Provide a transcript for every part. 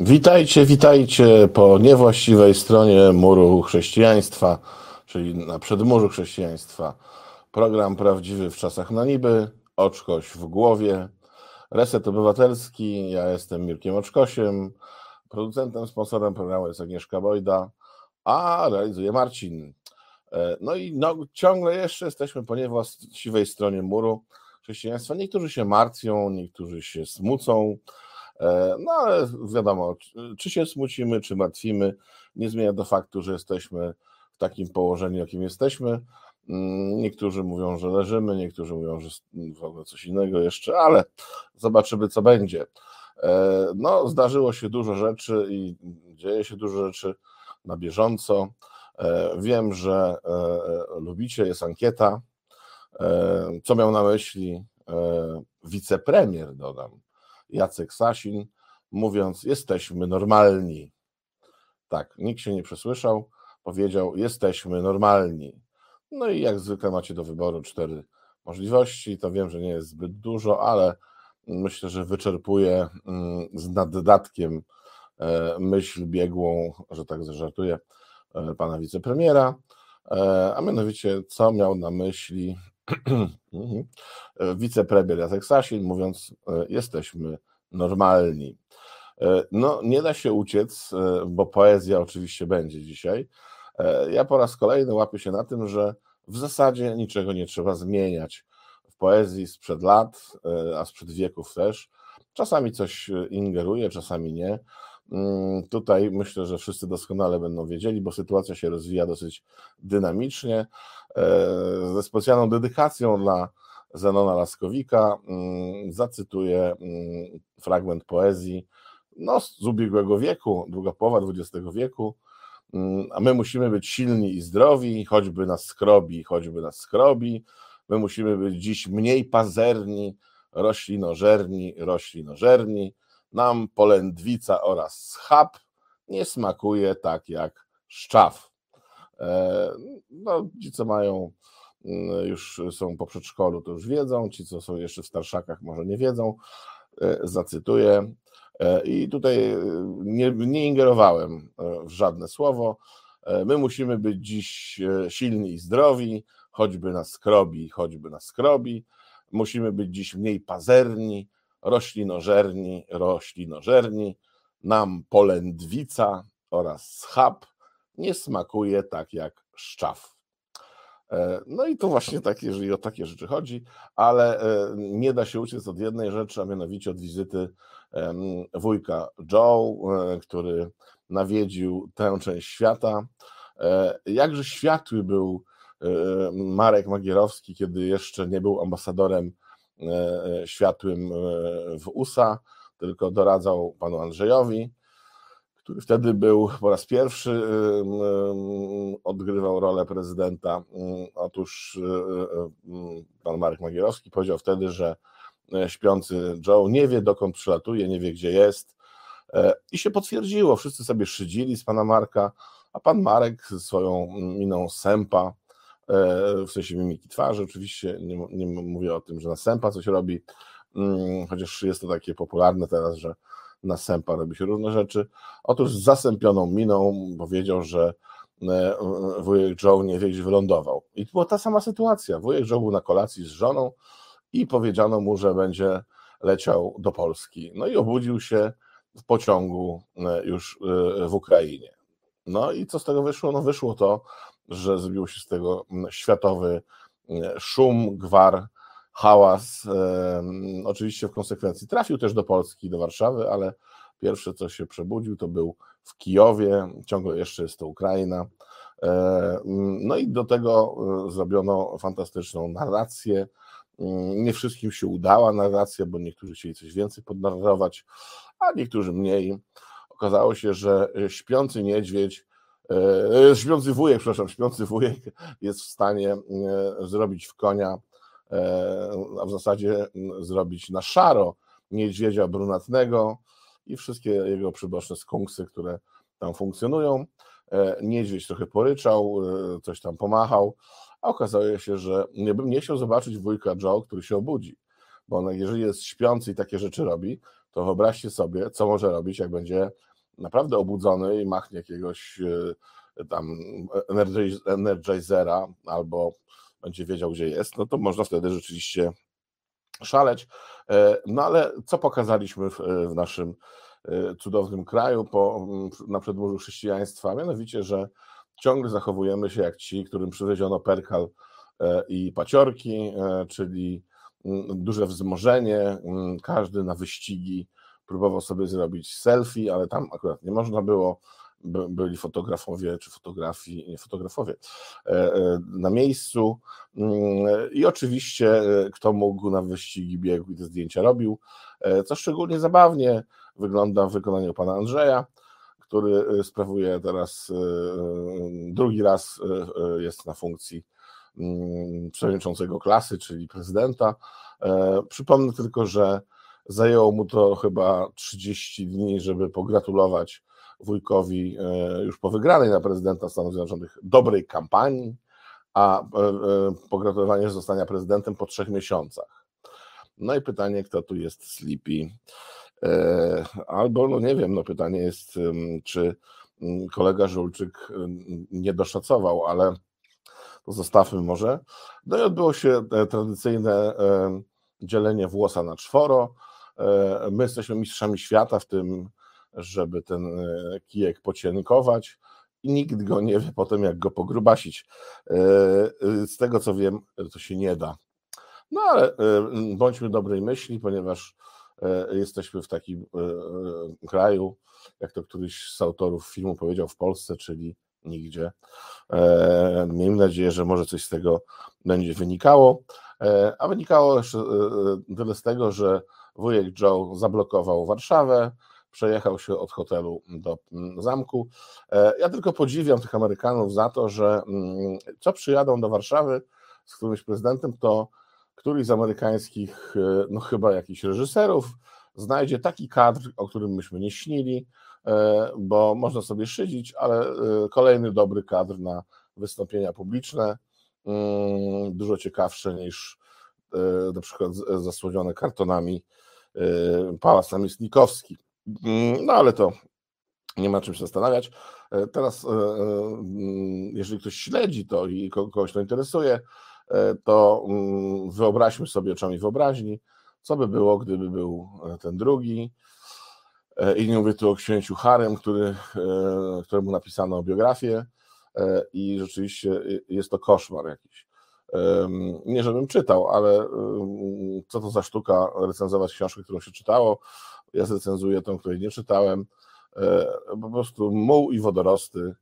Witajcie, witajcie po niewłaściwej stronie muru chrześcijaństwa, czyli na przedmurzu chrześcijaństwa. Program prawdziwy w czasach na niby, oczkoś w głowie, reset obywatelski. Ja jestem Mirkiem Oczkosiem, producentem, sponsorem programu jest Agnieszka Bojda, a realizuje Marcin. E, no i no, ciągle jeszcze jesteśmy po niewłaściwej stronie muru chrześcijaństwa. Niektórzy się martwią, niektórzy się smucą, no ale wiadomo, czy się smucimy, czy martwimy, nie zmienia do faktu, że jesteśmy w takim położeniu, jakim jesteśmy. Mm, niektórzy mówią, że leżymy, niektórzy mówią, że w ogóle coś innego jeszcze, ale zobaczymy, co będzie. E, no, zdarzyło się dużo rzeczy i dzieje się dużo rzeczy na bieżąco. E, wiem, że lubicie, jest ankieta. Co miał na myśli wicepremier, dodam, Jacek Sasin, mówiąc: Jesteśmy normalni. Tak, nikt się nie przesłyszał, powiedział: Jesteśmy normalni. No i jak zwykle macie do wyboru cztery możliwości. To wiem, że nie jest zbyt dużo, ale myślę, że wyczerpuje mm, z naddatkiem e, myśl biegłą, że tak zażartuję, e, pana wicepremiera. E, a mianowicie, co miał na myśli Mhm. Wicepremier Jacek Sasin, mówiąc, jesteśmy normalni. E, no, nie da się uciec, bo poezja oczywiście będzie dzisiaj. Ja po raz kolejny łapię się na tym, że w zasadzie niczego nie trzeba zmieniać. W poezji sprzed lat, a sprzed wieków też. Czasami coś ingeruje, czasami nie. Mm, tutaj myślę, że wszyscy doskonale będą wiedzieli, bo sytuacja się rozwija dosyć dynamicznie. E, ze specjalną dedykacją dla Zenona Laskowika mm, zacytuję mm, fragment poezji no, z ubiegłego wieku, druga połowa XX wieku. A my musimy być silni i zdrowi, choćby nas skrobi, choćby nas skrobi. My musimy być dziś mniej pazerni, roślinożerni, roślinożerni nam polędwica oraz schab nie smakuje tak jak szczaw. E, no, ci, co mają, mm, już są po przedszkolu, to już wiedzą, ci, co są jeszcze w starszakach, może nie wiedzą. E, zacytuję. E, I tutaj nie, nie ingerowałem w żadne słowo. My musimy być dziś silni i zdrowi, choćby nas skrobi, choćby nas skrobi. Musimy być dziś mniej pazerni, roślinożerni, roślinożerni, nam polędwica oraz schab nie smakuje tak jak szczaw. E, no i to właśnie takie, jeżeli o takie rzeczy chodzi, ale e, nie da się uciec od jednej rzeczy, a mianowicie od wizyty wujka Joe, e, który nawiedził tę część świata. Jakże światły był Marek Magierowski, kiedy jeszcze nie był ambasadorem E, e, światłym e, w USA, tylko doradzał panu Andrzejowi, który wtedy był po raz pierwszy, odgrywał rolę prezydenta. Otóż pan Marek Magierowski powiedział wtedy, że śpiący Joe nie wie dokąd przylatuje, nie wie gdzie jest. I się potwierdziło, wszyscy sobie szydzili z pana Marka, a pan Marek swoją miną sępa E, w sensie mimiki twarzy. Oczywiście nie, nie mówię o tym, że na sępa coś robi, mm, chociaż jest to takie popularne teraz, że na sępa robi się różne rzeczy. Otóż z zasępioną miną powiedział, że e, wujek Joe nie wie, gdzie wylądował. I była ta sama sytuacja. Wujek Joe był na kolacji z żoną i powiedziano mu, że będzie leciał do Polski. No i obudził się w pociągu e, już w Ukrainie. No i co z tego wyszło? No wyszło to, że zrobił się z tego światowy szum, gwar, hałas. Oczywiście w konsekwencji trafił też do Polski, do Warszawy, ale pierwsze co się przebudził to był w Kijowie, ciągle jeszcze jest to Ukraina. No i do tego e, zrobiono fantastyczną narrację. Mm, nie wszystkim się udała narracja, bo niektórzy chcieli coś więcej podnarrować, a niektórzy mniej. Okazało się, że śpiący niedźwiedź E, śpiący wujek, przepraszam, śpiący wujek jest w stanie e, zrobić w konia, e, a w zasadzie zrobić na szaro niedźwiedzia brunatnego i wszystkie jego przyboczne skunksy, które tam funkcjonują. Niedźwiedź trochę poryczał, coś tam pomachał, a okazało się, że nie bym nie chciał zobaczyć wujka Joe, który się obudzi, bo on, jeżeli jest śpiący i takie rzeczy robi, to wyobraźcie sobie, co może robić, jak będzie naprawdę obudzony i machnie jakiegoś tam energizera albo będzie wiedział, gdzie jest, no to można wtedy rzeczywiście szaleć. No ale co pokazaliśmy w, w naszym cudownym kraju po, na przedmurzu chrześcijaństwa? Mianowicie, że ciągle zachowujemy się jak ci, którym przywieziono perkal e, i paciorki, e, czyli duże wzmożenie, każdy na wyścigi próbował sobie zrobić selfie, ale tam akurat nie można było, byli fotografowie czy fotografii, nie fotografowie e, na miejscu mm, i oczywiście kto mógł na wyścigi biegł i te zdjęcia robił, co szczególnie zabawnie wygląda w wykonaniu pana Andrzeja, który sprawuje teraz drugi raz jest na funkcji mm, przewodniczącego klasy, czyli prezydenta. E, przypomnę tylko, że zajęło mu to chyba 30 dni, żeby pogratulować wujkowi e, już po wygranej na prezydenta Stanów Zjednoczonych dobrej kampanii, a e, pogratulowanie zostania prezydentem po trzech miesiącach. No i pytanie, kto tu jest Sleepy? E, albo, no nie wiem, no pytanie jest, czy kolega Żulczyk nie doszacował, ale to zostawmy może. No i odbyło się e, tradycyjne dzielenie włosa na czworo. E, my jesteśmy mistrzami świata w tym, żeby ten kijek pocienkować i nikt go nie wie potem, jak go pogrubasić. Z tego co wiem, to się nie da. No ale bądźmy dobrej myśli, ponieważ E, jesteśmy w takim e, e, kraju, jak to któryś z autorów filmu powiedział w Polsce, czyli nigdzie. Miejmy nadzieję, że może coś z tego będzie wynikało. A wynikało jeszcze tyle z tego, że wujek Joe zablokował Warszawę, przejechał się od hotelu do mm, zamku. Ja tylko podziwiam tych Amerykanów za to, że mm, co przyjadą do Warszawy z którymś prezydentem, to któryś z amerykańskich, e, no chyba jakichś reżyserów, znajdzie taki kadr, o którym myśmy nie śnili, e, bo można sobie szydzić, ale e, kolejny dobry kadr na wystąpienia publiczne, mm, dużo ciekawsze niż na przykład zasłonione kartonami Pałac Namiestnikowski. Mm, no ale to nie ma czym się zastanawiać. Teraz, jeżeli ktoś śledzi to i kogoś to interesuje, E, to mm, wyobraźmy sobie oczami wyobraźni, co by było, gdyby był e, ten drugi. E, I nie mówię tu o księciu Harem, który, któremu napisano biografię i rzeczywiście jest to koszmar jakiś. Nie, żebym czytał, ale co to za sztuka recenzować książkę, którą się czytało. Ja zrecenzuję tą, której nie czytałem. Po prostu muł i wodorosty,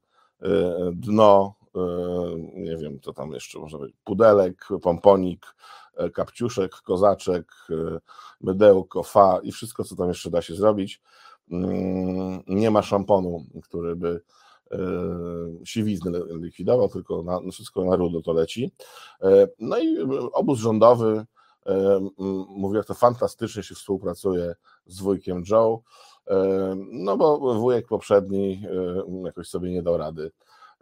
dno, E, nie wiem, co tam jeszcze może być, pudelek, pomponik, e, kapciuszek, kozaczek, e, mydełko, fa i wszystko, co tam jeszcze da się zrobić. Mm, nie ma szamponu, który by siwizny likwidował, tylko na, wszystko na rudo to leci. No i obóz rządowy mówi, jak to fantastycznie się współpracuje z wujkiem Joe, no bo wujek poprzedni jakoś sobie nie dał rady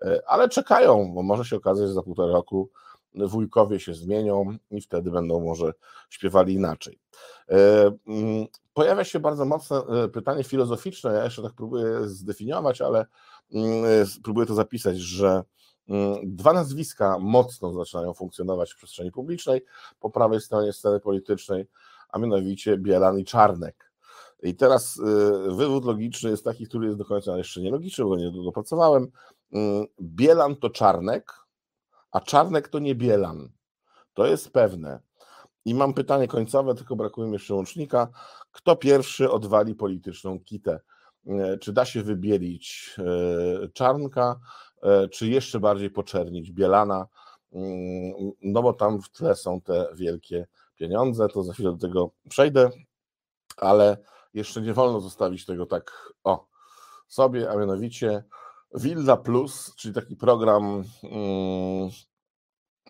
E, ale czekają, bo może się okazać, że za półtora roku wujkowie się zmienią i wtedy będą może śpiewali inaczej. E, pojawia się bardzo mocne e, pytanie filozoficzne, ja jeszcze tak próbuję zdefiniować, ale próbuję to zapisać, że mm, dwa nazwiska mocno zaczynają funkcjonować w przestrzeni publicznej po prawej stronie sceny politycznej, a mianowicie Bielan i Czarnek. I teraz wywód logiczny jest taki, który jest do końca jeszcze nielogiczny, bo nie dopracowałem, Mm, Bielan to Czarnek, a Czarnek to nie Bielan. To jest pewne. I mam pytanie końcowe, tylko brakuje mi jeszcze łącznika. Kto pierwszy odwali polityczną kitę? E, czy da się wybielić e, Czarnka, e, czy jeszcze bardziej poczernić Bielana? Mm, no bo tam w tle są te wielkie pieniądze, to za chwilę do tego przejdę, ale jeszcze nie wolno zostawić tego tak o sobie, a mianowicie Villa Plus, czyli taki program mm,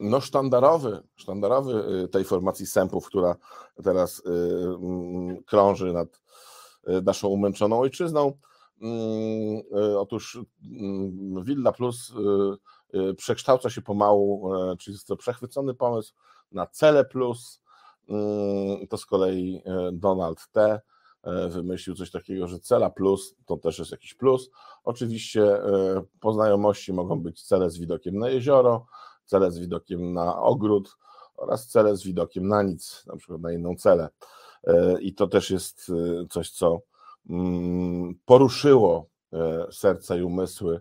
no sztandarowy, sztandarowy y, tej formacji sępów, która teraz y, mm, krąży nad naszą umęczoną ojczyzną. Mm, otóż Villa Plus przekształca się pomału, czyli jest to przechwycony pomysł na Cele Plus. To z kolei Donald T wymyślił coś takiego, że cela plus to też jest jakiś plus. Oczywiście po znajomości mogą być cele z widokiem na jezioro, cele z widokiem na ogród oraz cele z widokiem na nic, na przykład na inną celę. I to też jest coś, co mm, poruszyło serca i umysły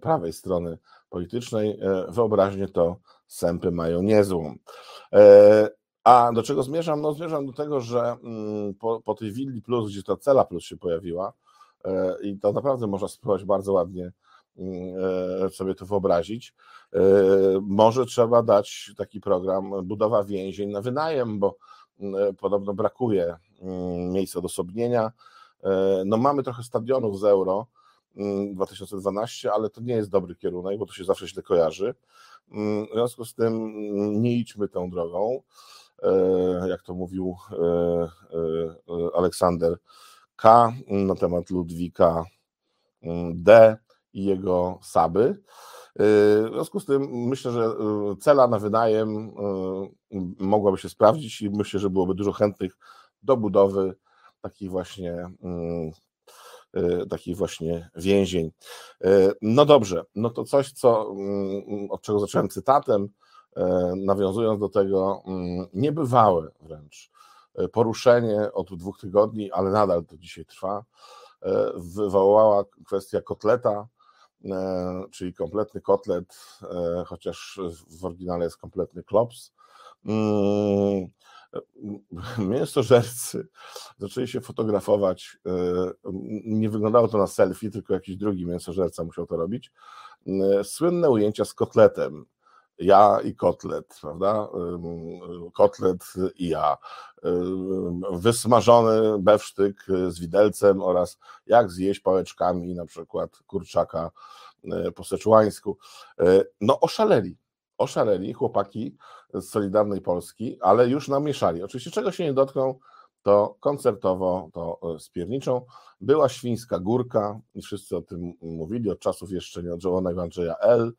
prawej strony politycznej. Wyobraźnie to sępy mają niezłą. A do czego zmierzam? No zmierzam do tego, że mm, po, po tej Willi Plus, gdzie ta Cela Plus się pojawiła e, i to naprawdę można spróbować bardzo ładnie mm, e, sobie to wyobrazić, e, może trzeba dać taki program budowa więzień na wynajem, bo podobno brakuje miejsc odosobnienia. No mamy trochę stadionów z Euro 2012, ale to nie jest dobry kierunek, bo to się zawsze źle kojarzy. W związku z tym nie idźmy tą drogą. E, jak to mówił e, e, Aleksander K. na temat Ludwika D. i jego Saby. W związku z tym myślę, że cela na wynajem mogłaby się sprawdzić i myślę, że byłoby dużo chętnych do budowy takich właśnie takich właśnie więzień. No dobrze, no to coś, co, od czego zacząłem cytatem, nawiązując do tego mm, niebywałe wręcz poruszenie od dwóch tygodni, ale nadal to dzisiaj trwa, wywołała kwestia kotleta, czyli kompletny kotlet, chociaż w oryginale jest kompletny klops. Mm, mięsożercy zaczęli się fotografować. Nie wyglądało to na selfie, tylko jakiś drugi mięsożerca musiał to robić. Słynne ujęcia z kotletem ja i kotlet, prawda? Kotlet i ja. Wysmażony bewsztyk z widelcem oraz jak zjeść pałeczkami na przykład kurczaka e, po seczułańsku. No oszaleli, oszaleli chłopaki z Solidarnej Polski, ale już namieszali. Oczywiście czego się nie dotkną, to koncertowo, to spierniczą. Była Świńska Górka i wszyscy o tym mówili od czasów jeszcze nieodżałowanego Andrzeja L.,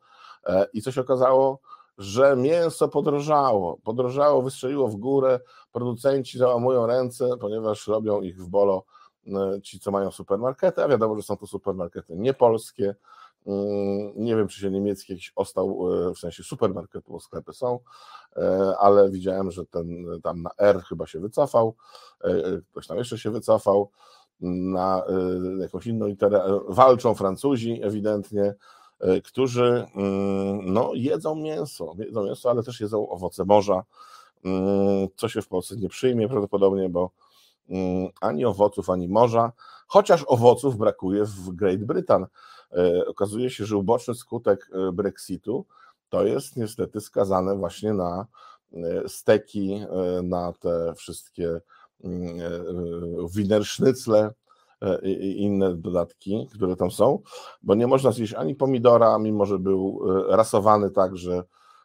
I co się okazało? Że mięso podrożało, podrożało, wystrzeliło w górę, producenci załamują ręce, ponieważ robią ich w bolo e, ci, co mają supermarkety, a wiadomo, że są to supermarkety niepolskie, mm, nie wiem, czy się niemiecki jakiś ostał, e, w sensie supermarketu, bo sklepy są, ale widziałem, że ten tam na R chyba się wycofał, ktoś tam jeszcze się wycofał, na jakąś inną literę, walczą Francuzi ewidentnie, E, którzy mm, no, jedzą mięso, jedzą mięso, ale też jedzą owoce morza, mm, co się w Polsce nie przyjmie prawdopodobnie, bo mm, ani owoców, ani morza, chociaż owoców brakuje w Great Britain. E, okazuje się, że uboczny skutek e, Brexitu to jest niestety skazane właśnie na steki, na te wszystkie wiener sznycle, E, i inne dodatki, które tam są, bo nie można zjeść ani pomidora, mimo że był e, rasowany tak, że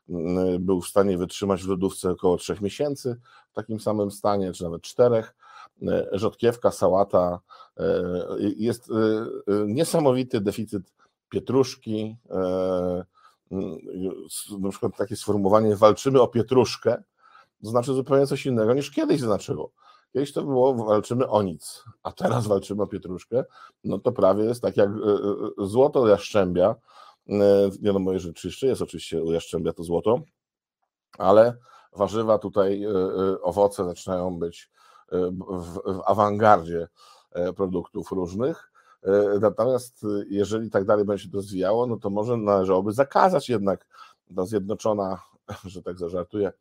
mm, był w stanie wytrzymać w lodówce około 3 miesięcy w takim samym stanie, czy nawet czterech. E, rzodkiewka, sałata. Jest niesamowity deficyt pietruszki. Na przykład takie sformułowanie walczymy o pietruszkę, znaczy zupełnie coś innego niż kiedyś znaczyło. Kiedyś to było walczymy o nic, a teraz walczymy o pietruszkę, no to prawie jest tak jak e, e, złoto jaszczębia, e, wiadomo, że czyszczy jest oczywiście u jaszczębia to złoto, ale warzywa tutaj, owoce zaczynają być w, w awangardzie produktów różnych. Natomiast jeżeli tak dalej będzie się to rozwijało, no to może należałoby zakazać jednak ta zjednoczona, że tak zażartuję,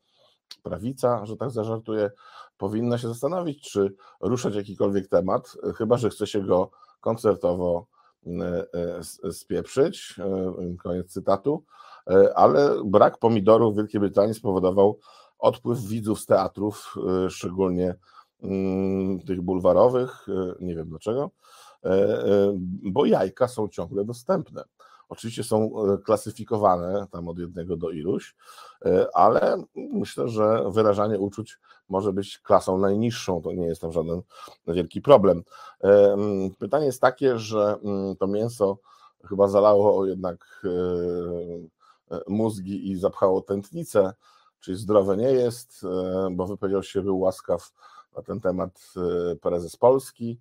prawica, że tak zażartuję, powinna się zastanowić, czy ruszać jakikolwiek temat, chyba że chce się go koncertowo e, e, spieprzyć. E, koniec cytatu. Ale brak pomidorów w Wielkiej Brytanii spowodował odpływ widzów z teatrów, szczególnie mm, tych bulwarowych, nie wiem dlaczego, bo jajka są ciągle dostępne. Oczywiście są e, klasyfikowane tam od jednego do iluś, e, ale myślę, że wyrażanie uczuć może być klasą najniższą, to nie jest tam żaden wielki problem. E, pytanie jest takie, że to mięso chyba zalało jednak mózgi i zapchało tętnicę, czyli zdrowe nie jest, bo wypowiedział się, był łaskaw na ten temat prezes Polski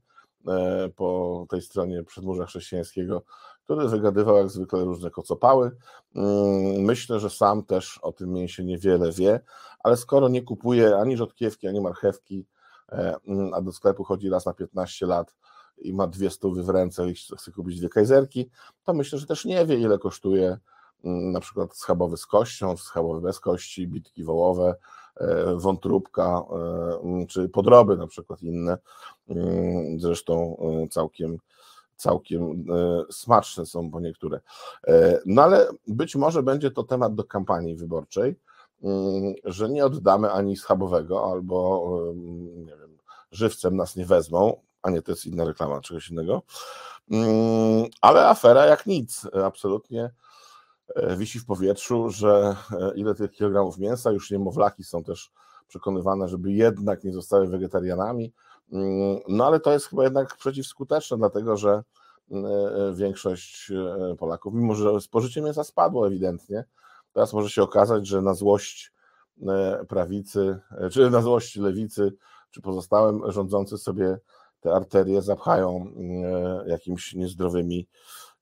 po tej stronie przedmurza chrześcijańskiego, który wygadywał jak zwykle różne kocopały. Mm, myślę, że sam też o tym mięsie niewiele wie, ale skoro nie kupuje ani rzodkiewki, ani marchewki, mm, a do sklepu chodzi raz na 15 lat, i ma dwie stówy w ręce i chce kupić dwie kajzerki, to myślę, że też nie wie, ile kosztuje mm, na przykład schabowy z kością, schabowy bez kości, bitki wołowe, e, wątróbka, e, czy podroby na przykład inne, zresztą e, całkiem całkiem smaczne są po niektóre. No ale być może będzie to temat do kampanii wyborczej, że nie oddamy ani schabowego, albo nie wiem, żywcem nas nie wezmą, a nie, to jest inna reklama, czegoś innego. Mm, ale afera jak nic, absolutnie e, wisi w powietrzu, że e, ile tych kilogramów mięsa, już niemowlaki są też przekonywane, żeby jednak nie zostały wegetarianami. Mm, no ale to jest chyba jednak przeciwskuteczne, dlatego że mm, e, większość Polaków, mimo że spożycie mięsa spadło ewidentnie, teraz może się okazać, że na złość prawicy, czy na złość lewicy, czy pozostałym rządzący sobie te arterie zapchają e, jakimś niezdrowymi,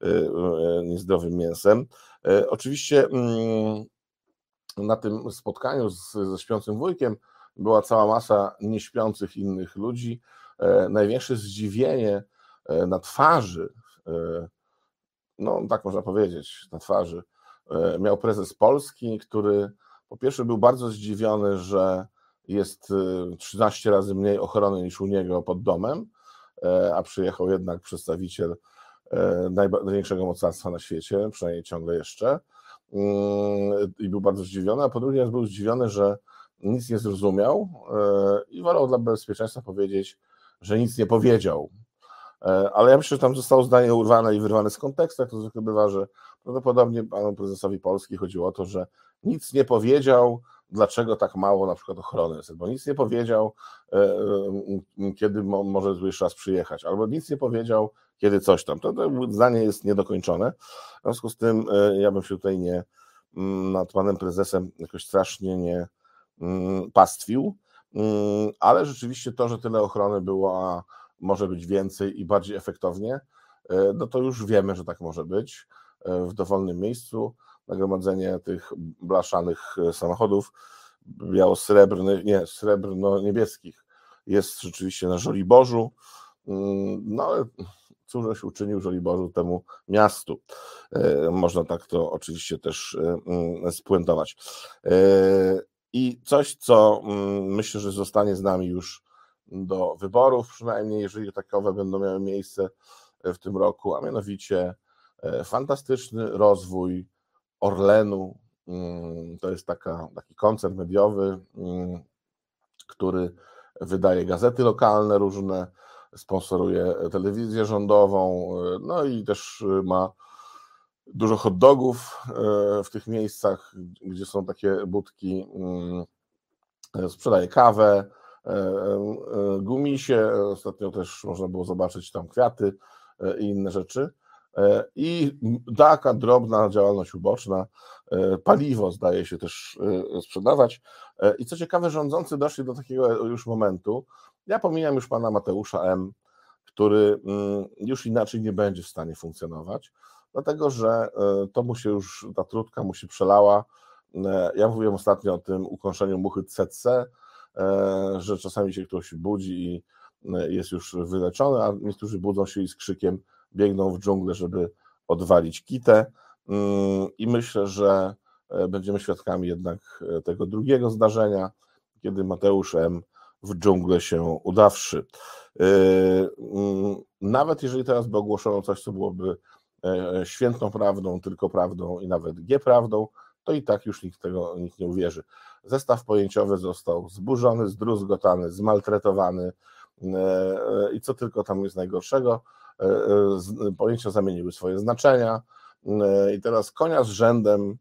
e, e, niezdrowym mięsem. Oczywiście mm, na tym spotkaniu z, ze śpiącym wujkiem była cała masa nieśpiących innych ludzi. Największe zdziwienie na twarzy, no tak można powiedzieć, na twarzy, miał prezes Polski, który po pierwsze był bardzo zdziwiony, że jest 13 y, razy mniej ochrony niż u niego pod domem, e, a przyjechał jednak przedstawiciel e, największego mocarstwa na świecie, przynajmniej ciągle jeszcze. Mm, I był bardzo zdziwiony, a po drugie był zdziwiony, że nic nie zrozumiał e, i wolał dla bezpieczeństwa powiedzieć, że nic nie powiedział. Ale ja myślę, że tam zostało zdanie urwane i wyrwane z kontekstu, jak to zwykle bywa, że prawdopodobnie panu prezesowi Polski chodziło o to, że nic nie powiedział, dlaczego tak mało na przykład ochrony jest, bo nic nie powiedział, e, e, kiedy może jeszcze raz przyjechać, albo nic nie powiedział, kiedy coś tam. To, to zdanie jest niedokończone. W związku z tym e, ja bym się tutaj nie nad panem prezesem jakoś strasznie nie pastwił, ale rzeczywiście to, że tyle ochrony było, a może być więcej i bardziej efektownie, no to już wiemy, że tak może być w dowolnym miejscu nagromadzenie tych blaszanych e, samochodów biało-srebrnych, nie, srebrno-niebieskich jest rzeczywiście na Żoliborzu. Mm, no ale cóż uczynił Żoliborzu temu miastu. E, można tak to oczywiście też e, mm, spuentować. I coś, co mm, myślę, że zostanie z nami już do wyborów, przynajmniej jeżeli takowe będą miały miejsce w tym roku, a mianowicie fantastyczny rozwój Orlenu. Mm, to jest taka, taki koncert mediowy, mm, który wydaje gazety lokalne różne, sponsoruje telewizję rządową, no i też ma dużo hot dogów e, w tych miejscach, gdzie są takie budki, mm, sprzedaje kawę, e, e, gumisie, ostatnio też można było zobaczyć tam kwiaty i inne rzeczy. E, I taka drobna działalność uboczna, e, paliwo zdaje się też e, sprzedawać. I co ciekawe, rządzący doszli do takiego już momentu. Ja pomijam już pana Mateusza M., który mm, już inaczej nie będzie w stanie funkcjonować, dlatego że to mu się już, ta trudka mu się przelała. Ja mówiłem ostatnio o tym ukąszeniu muchy CC, że czasami się ktoś budzi i jest już wyleczony, a niektórzy budzą się i z krzykiem biegną w dżunglę, żeby odwalić kitę. Mm, I myślę, że e, będziemy świadkami jednak e, tego drugiego zdarzenia, kiedy Mateusz M. w dżunglę się udawszy. E, mm, nawet jeżeli teraz by ogłoszono coś, co byłoby świętą prawdą, tylko prawdą i nawet G-prawdą, to i tak już nikt tego nikt nie uwierzy. Zestaw pojęciowy został zburzony, zdruzgotany, zmaltretowany i co tylko tam jest najgorszego. E, e, pojęcia zamieniły swoje znaczenia. E, i teraz konia z rzędem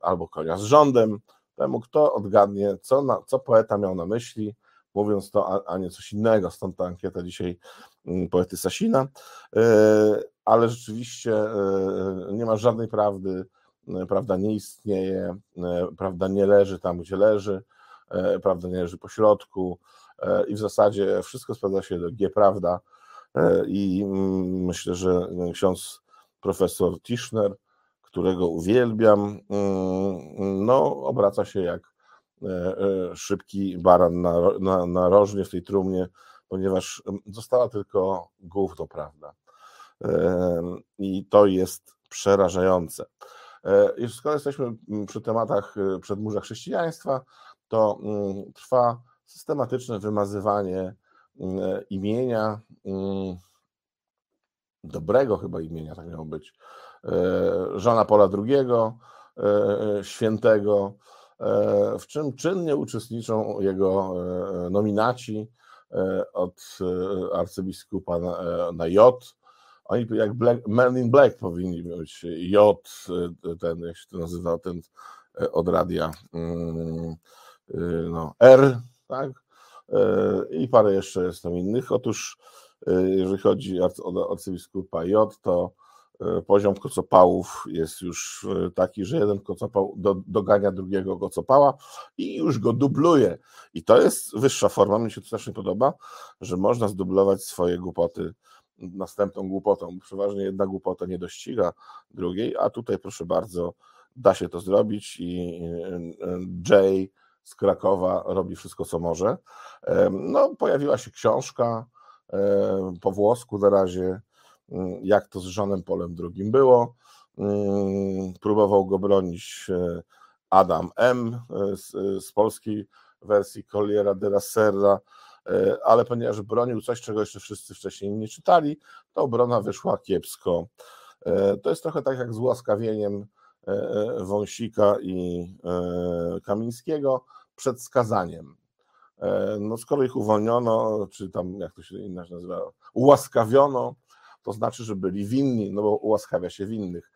albo konia z rządem, temu kto odgadnie, co, na, co poeta miał na myśli, mówiąc to, a, a nie coś innego, stąd ta ankieta dzisiaj mm, poety Sasina, ale rzeczywiście nie ma żadnej prawdy, prawda nie istnieje, prawda nie leży tam, gdzie leży, prawda nie leży po środku. I w zasadzie wszystko sprawdza się do G prawda i mm, myślę, że ksiądz profesor Tischner, którego uwielbiam, mm, no obraca się jak szybki baran na, na, na rożnie w tej trumnie, ponieważ została tylko gówno prawda. I to jest przerażające. I skoro jesteśmy przy tematach przedmurza chrześcijaństwa, to trwa systematyczne wymazywanie imienia, dobrego chyba imienia, tak miało być, Żana Pola II, świętego, w czym czynnie uczestniczą jego nominaci od arcybiskupa na, J, oni jak Black, Men in Black powinni być. J, ten, jak się to nazywa, ten e, od radia, mm, no, R, tak? E, I parę jeszcze jest tam innych. Otóż, e, jeżeli chodzi o arcybiskupa J, to poziom kocopałów jest już taki, że jeden kocopał do, dogania drugiego kocopała i już go dubluje. I to jest wyższa forma. Mi się to strasznie podoba, że można zdublować swoje głupoty następną głupotą. Przeważnie jedna głupota nie dościga drugiej, a tutaj proszę bardzo, da się to zrobić i Jay z Krakowa robi wszystko, co może. No, pojawiła się książka po włosku na razie, jak to z Żonem Polem II było. Próbował go bronić e, Adam M. E, z, z polskiej wersji Colliera de la Serra, E, ale ponieważ bronił coś, czego jeszcze wszyscy wcześniej nie czytali, to obrona wyszła kiepsko. E, to jest trochę tak jak z ułaskawieniem e, Wąsika i Kamińskiego przed skazaniem. No skoro ich uwolniono, czy tam jak to się inaczej nazywa, ułaskawiono, to znaczy, że byli winni, no bo ułaskawia się winnych,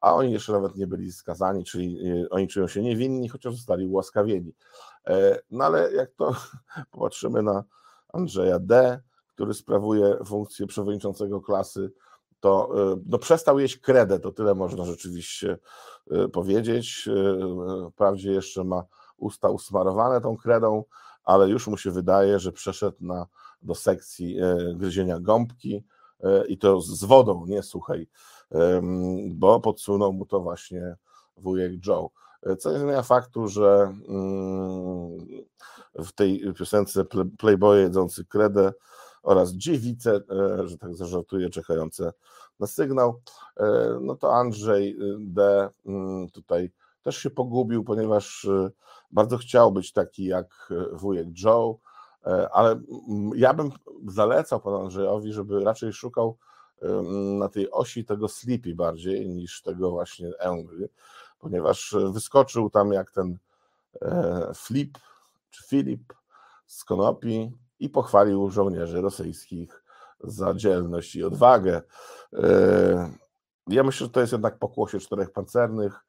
a oni jeszcze nawet nie byli skazani, czyli oni czują się niewinni, chociaż zostali ułaskawieni. E, no ale jak to popatrzymy na Andrzeja D., który sprawuje funkcję przewodniczącego klasy, to e, no, przestał jeść kredę, to tyle można rzeczywiście e, powiedzieć. Wprawdzie jeszcze ma usta usmarowane tą kredą, ale już mu się wydaje, że przeszedł na, do sekcji gryzienia gąbki i to z wodą, nie suchej, bo podsunął mu to właśnie wujek Joe. Co nie zmienia faktu, że mm, w tej piosence Playboy jedzący kredę oraz dziewice, że tak zażartuję, czekające na sygnał, e, no to Andrzej y, D. Mm, tutaj też się pogubił, ponieważ y, bardzo chciał być taki jak wujek Joe, e, ale mm, ja bym zalecał panu Andrzejowi, żeby raczej szukał na tej osi tego sleepy bardziej niż tego właśnie angry, ponieważ wyskoczył tam jak ten e, Flip czy Filip z Konopi i pochwalił żołnierzy rosyjskich za dzielność i odwagę. E, ja myślę, że to jest jednak pokłosie czterech pancernych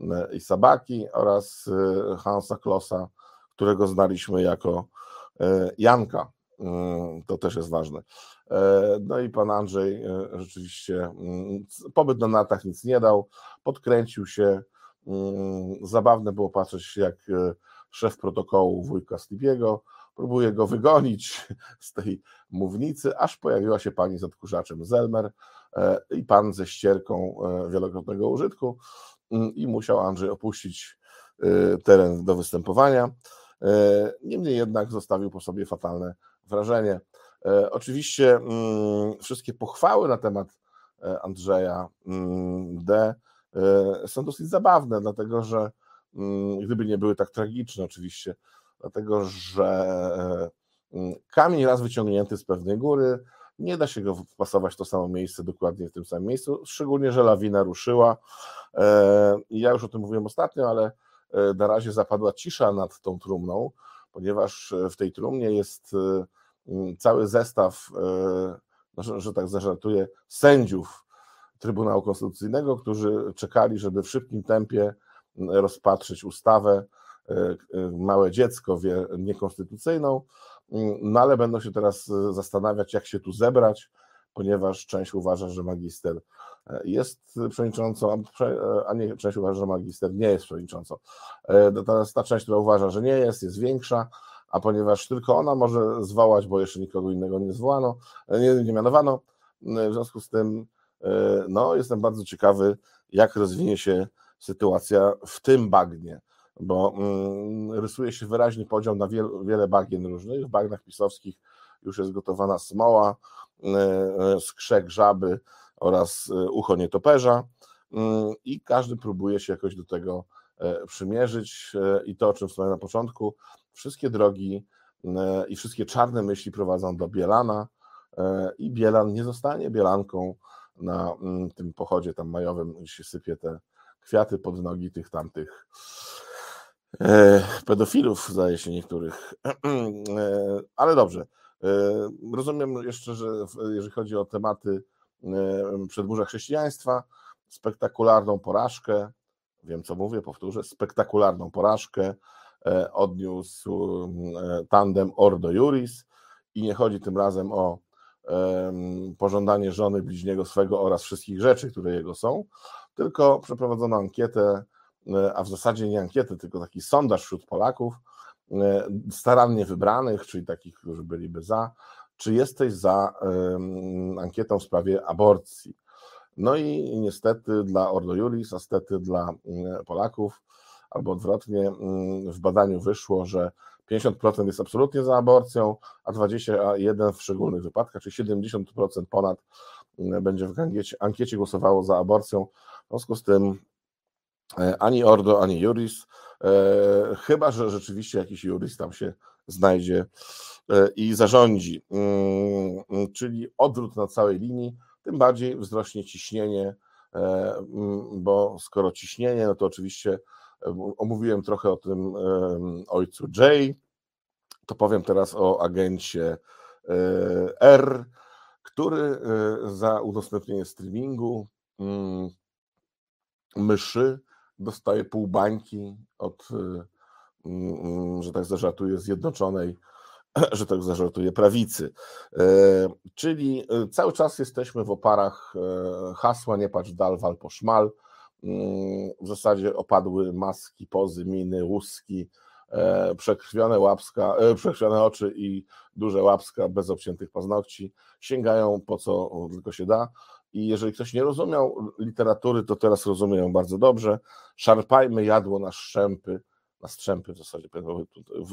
e, i Sabaki oraz Hansa Klossa, którego znaliśmy jako Janka. To też jest ważne. No i pan Andrzej rzeczywiście mm, pobyt na nartach nic nie dał podkręcił się. Mm, zabawne było patrzeć, jak e, szef protokołu wujka Slibiego próbuje go wygonić z tej mównicy, aż pojawiła się pani z odkurzaczem Zelmer e, i pan ze ścierką e, wielokrotnego użytku mm, i musiał Andrzej opuścić teren do występowania. Niemniej jednak zostawił po sobie fatalne wrażenie. Oczywiście mm, wszystkie pochwały na temat Andrzeja D E, są dosyć zabawne, dlatego że mm, gdyby nie były tak tragiczne oczywiście, dlatego że e, mm, kamień raz wyciągnięty z pewnej góry, nie da się go wpasować w to samo miejsce dokładnie w tym samym miejscu, szczególnie, że lawina ruszyła. E, ja już o tym mówiłem ostatnio, ale na razie zapadła cisza nad tą trumną, ponieważ w tej trumnie jest cały zestaw, no, że tak zażartuję, sędziów Trybunału Konstytucyjnego, którzy czekali, żeby w szybkim tempie rozpatrzyć ustawę. E, e, małe dziecko wie niekonstytucyjną, no ale będą się teraz zastanawiać, jak się tu zebrać, ponieważ część uważa, że magister e, jest przewodniczącą, a nie część uważa, że magister nie jest przewodniczącą. Natomiast ta część, która uważa, że nie jest, jest większa, a ponieważ tylko ona może zwołać, bo jeszcze nikogo innego nie zwołano, nie, nie mianowano, w związku z tym no, jestem bardzo ciekawy, jak rozwinie się sytuacja w tym bagnie, bo mm, rysuje się wyraźny podział na wiele, bagien różnych. W bagnach pisowskich już jest gotowana smoła, skrzek żaby oraz ucho nietoperza mm, i każdy próbuje się jakoś do tego E, przymierzyć e, i to, o czym wspomniałem na początku, wszystkie drogi e, i wszystkie czarne myśli prowadzą do Bielana i Bielan nie zostanie Bielanką na mm, tym pochodzie tam majowym, gdzie się sypie te kwiaty pod nogi tych tamtych pedofilów, zdaje się niektórych. Ale dobrze. Rozumiem jeszcze, że jeżeli chodzi o tematy przedmurza chrześcijaństwa, spektakularną porażkę wiem co mówię, powtórzę, spektakularną porażkę e, odniósł e, tandem Ordo Juris i nie chodzi tym razem o pożądanie żony bliźniego swego oraz wszystkich rzeczy, które jego są, tylko przeprowadzono ankietę, e, a w zasadzie nie ankietę, tylko taki sondaż wśród Polaków, starannie wybranych, czyli takich, którzy byliby za, czy jesteś za ankietą w sprawie aborcji. No i niestety dla Ordo Juris, a dla mm, Polaków, albo odwrotnie, mm, w badaniu wyszło, że 50% jest absolutnie za aborcją, a 21% w szczególnych wypadkach, czyli 70% ponad mm, będzie w ankiecie, ankiecie głosowało za aborcją. W związku z tym e, ani Ordo, ani Juris, e, chyba że rzeczywiście jakiś Juris tam się znajdzie e, i zarządzi. Czyli odwrót na całej linii tym bardziej wzrośnie ciśnienie, e, bo skoro ciśnienie, no to oczywiście omówiłem trochę o tym ojcu J, to powiem teraz o agencie e, R, który e, za udostępnienie streamingu myszy dostaje pół bańki od, że tak zażartuję, Zjednoczonej że tak zażartuję, prawicy. E, czyli e, cały czas jesteśmy w oparach e, hasła nie patrz dal, wal po szmal. Mm, w zasadzie opadły maski, pozy, miny, łuski, przekrwione łapska, przekrwione oczy i duże łapska bez obciętych paznokci sięgają po co tylko się da. I jeżeli ktoś nie rozumiał literatury, to teraz rozumieją bardzo dobrze. Szarpajmy jadło na szczępy, na strzępy w zasadzie,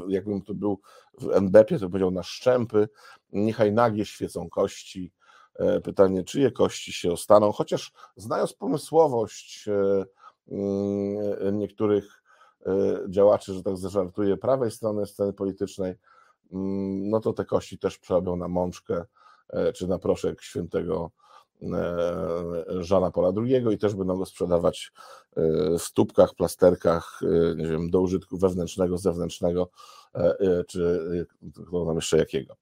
jakbym to był w NBP, to powiedział na szczępy, niechaj nagie świecą kości, e, pytanie, czyje kości się ostaną, chociaż znając pomysłowość e, mm, niektórych e, działaczy, że tak zażartuję, prawej strony sceny politycznej, mm, no to te kości też przerobią na mączkę czy na proszek świętego Żana Pola II i też będą go sprzedawać e, w tubkach, plasterkach, e, nie wiem, do użytku wewnętrznego, zewnętrznego, czy tam jeszcze jakiego.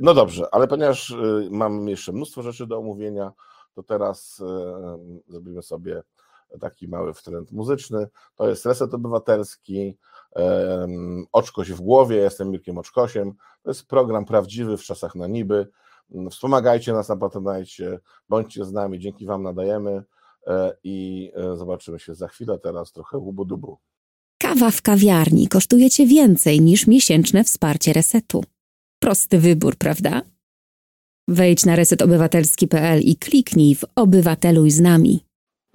No dobrze, ale ponieważ mam jeszcze mnóstwo rzeczy do omówienia, to teraz zrobimy sobie taki mały wtręt muzyczny. To jest Reset Obywatelski, Oczkoś w głowie, jestem Mirkiem Oczkosiem. To jest program prawdziwy w czasach na niby. Wspomagajcie nas na Patronite, bądźcie z nami, dzięki Wam nadajemy e, i e, zobaczymy się za chwilę. Teraz trochę łubu-dubu. Kawa w kawiarni kosztuje Cię więcej niż miesięczne wsparcie resetu. Prosty wybór, prawda? Wejdź na resetobywatelski.pl i kliknij w Obywateluj z nami.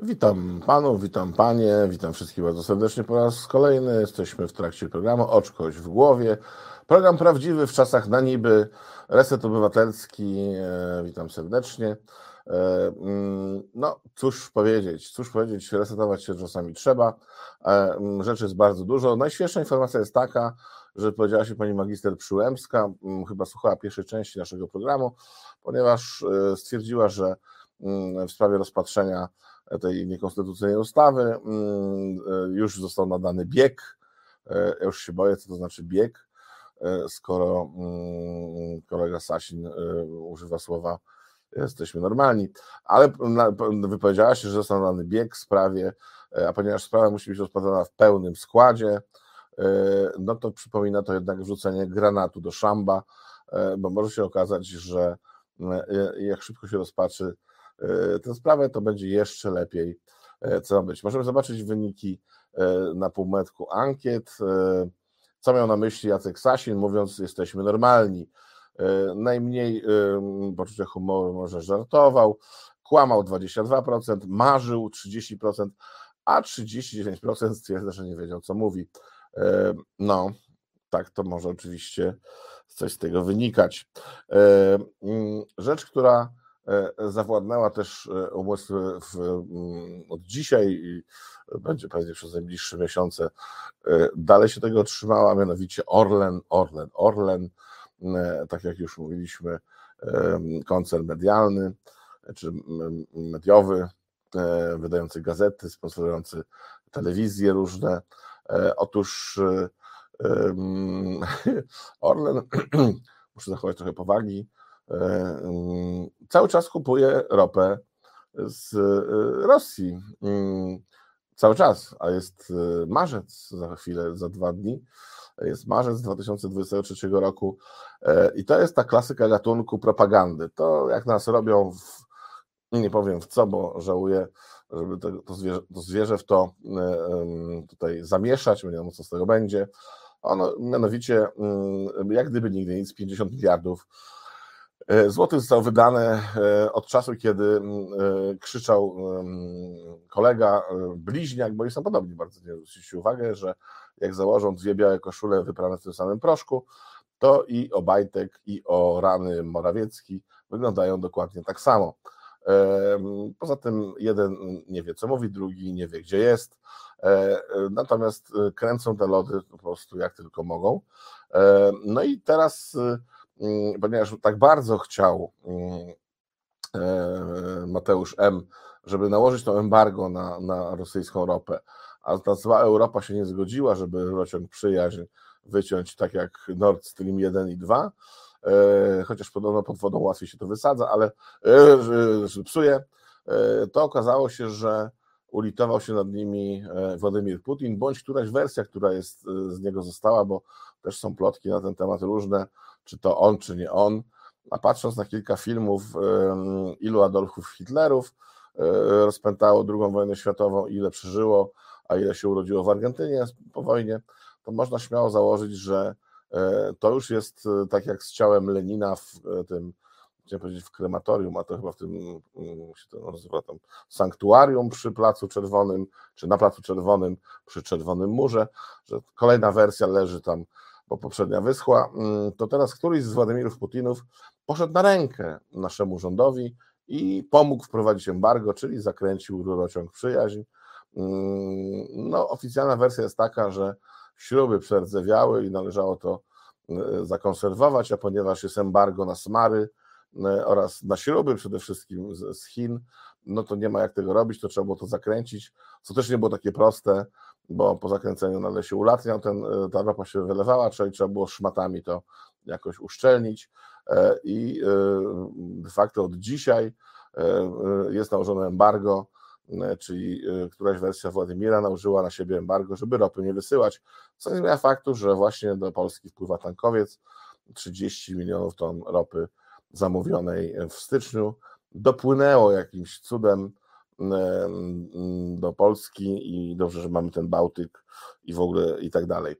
Witam panów, witam panie, witam wszystkich bardzo serdecznie po raz kolejny. Jesteśmy w trakcie programu Oczkość w głowie. Program prawdziwy w czasach na niby. Reset Obywatelski, e, witam serdecznie. E, mm, no, cóż powiedzieć, cóż powiedzieć, resetować się czasami trzeba. E, mm, rzeczy jest bardzo dużo. Najświeższa informacja jest taka, że powiedziała się pani magister Przyłębska, mm, chyba słuchała pierwszej części naszego programu, ponieważ stwierdziła, że w sprawie rozpatrzenia tej niekonstytucyjnej ustawy już został nadany bieg. Ja już się boję, co to znaczy bieg skoro mm, kolega Sasin e, używa słowa jesteśmy normalni, ale wypowiedziała się, że został dany bieg w sprawie, e, a ponieważ sprawa musi być rozpatrzona w pełnym składzie, no to przypomina to jednak wrzucenie granatu do szamba, bo może się okazać, że jak szybko się rozpatrzy tę sprawę, to będzie jeszcze lepiej co ma być. Możemy zobaczyć wyniki na półmetku ankiet. Co miał na myśli Jacek Sasin, mówiąc, jesteśmy normalni. Najmniej poczucia humoru może żartował, kłamał 22%, marzył 30%, a 39% stwierdza, że nie wiedział, co mówi. No, tak to może oczywiście coś z tego wynikać. Rzecz, która e, zawładnęła też e, mm, od dzisiaj i będzie pewnie przez najbliższe miesiące e, dalej się tego trzymała, mianowicie Orlen, Orlen, Orlen, tak jak już mówiliśmy, koncern medialny czy mediowy, wydający gazety, sponsorujący telewizje różne. Otóż Orlen, muszę zachować trochę powagi, cały czas kupuje ropę z e, Rosji. Cały czas, a jest e, marzec za chwilę, za dwa dni. Jest marzec 2023 roku e, i to jest ta klasyka gatunku propagandy. To jak nas robią w, nie powiem w co, bo żałuję, żeby to, to, zwierzę, to zwierzę w to tutaj zamieszać, nie wiem co z tego będzie ono mianowicie, mm, jak gdyby nigdy nic, 50 miliardów e, złotych zostało wydane e, od czasu, kiedy mm, e, krzyczał kolega, bliźniak, bo są podobni bardzo, zwróciliście uwagę, że jak założą dwie białe koszule wyprane w tym samym proszku, to i Obajtek, i o rany Morawiecki wyglądają dokładnie tak samo. Poza tym jeden nie wie, co mówi, drugi nie wie, gdzie jest. Natomiast kręcą te lody po prostu jak tylko mogą. No i teraz, mm, ponieważ tak bardzo chciał mm, Mateusz M., żeby nałożyć to embargo na, na rosyjską ropę, a ta zła Europa się nie zgodziła, żeby rurociąg przyjaźń wyciąć tak jak Nord Stream 1 i 2, chociaż podobno pod wodą łatwiej się to wysadza, ale psuje, to okazało się, że ulitował się nad nimi e, Władimir Putin, bądź któraś wersja, która jest e, z niego została, bo też są plotki na ten temat różne, czy to on, czy nie on. A patrząc na kilka filmów, ilu Adolfów Hitlerów e, rozpętało II wojnę światową, ile przeżyło, a ile się urodziło w Argentynie po wojnie, to można śmiało założyć, że to już jest tak jak z ciałem Lenina w tym chciałem powiedzieć w krematorium, a to chyba w tym mm, się to nazywa tam sanktuarium przy Placu Czerwonym, czy na Placu Czerwonym przy Czerwonym Murze, że kolejna wersja leży tam, bo poprzednia wyschła, mm, to teraz któryś z Władimirów Putinów poszedł na rękę naszemu rządowi i pomógł wprowadzić embargo, czyli zakręcił rurociąg przyjaźń. Mm, no, oficjalna wersja jest taka, że śruby przerdzewiały i należało to y, zakonserwować, a ponieważ jest embargo na smary, oraz na śruby przede wszystkim z, z Chin, no to nie ma jak tego robić, to trzeba było to zakręcić, co też nie było takie proste, bo po zakręceniu nagle się ulatniał, ten, e, ta ropa się wylewała, czyli trzeba było szmatami to jakoś uszczelnić e, i de facto od dzisiaj jest nałożone embargo, czyli któraś wersja Władimira nałożyła na siebie embargo, żeby ropy nie wysyłać, co nie zmienia faktu, że właśnie do Polski wpływa tankowiec, 30 milionów ton ropy zamówionej w styczniu dopłynęło jakimś cudem do Polski i dobrze, że mamy ten Bałtyk i w ogóle i tak dalej.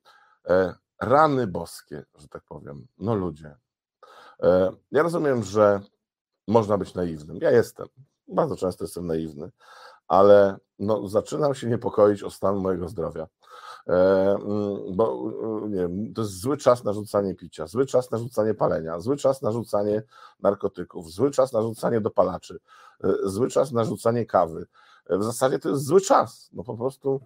E, rany boskie, że tak powiem. No ludzie. E, ja rozumiem, że można być naiwnym. Ja jestem. Bardzo często jestem naiwny, ale no, zaczynam się niepokoić o stan mojego zdrowia. E, mm, bo e, nie wiem, to jest zły czas na rzucanie picia, zły czas na rzucanie palenia, zły czas na rzucanie narkotyków, zły czas na rzucanie dopalaczy, e, zły czas na rzucanie kawy. W zasadzie to jest zły czas. No po prostu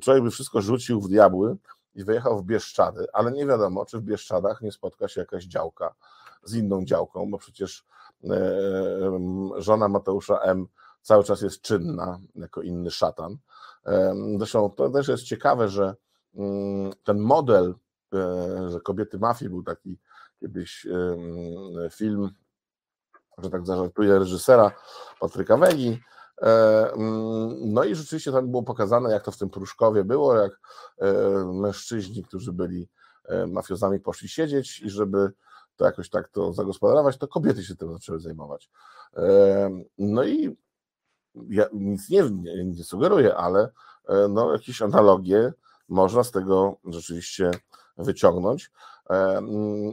człowiek by wszystko rzucił w diabły i wyjechał w Bieszczady, ale nie wiadomo, czy w Bieszczadach nie spotka się jakaś działka z inną działką, bo przecież żona Mateusza M cały czas jest czynna jako inny szatan. Zresztą to też jest ciekawe, że mm, ten model, e, że kobiety mafii był taki kiedyś film, że tak zażartuję, reżysera Patryka Wegi. E, mm, no i rzeczywiście tam było pokazane, jak to w tym Pruszkowie było, jak e, mężczyźni, którzy byli mafiozami, poszli siedzieć i żeby to jakoś tak to zagospodarować, to kobiety się tym zaczęły zajmować. No i ja nic nie, nie, sugeruję, ale e, no, jakieś analogie można z tego rzeczywiście wyciągnąć.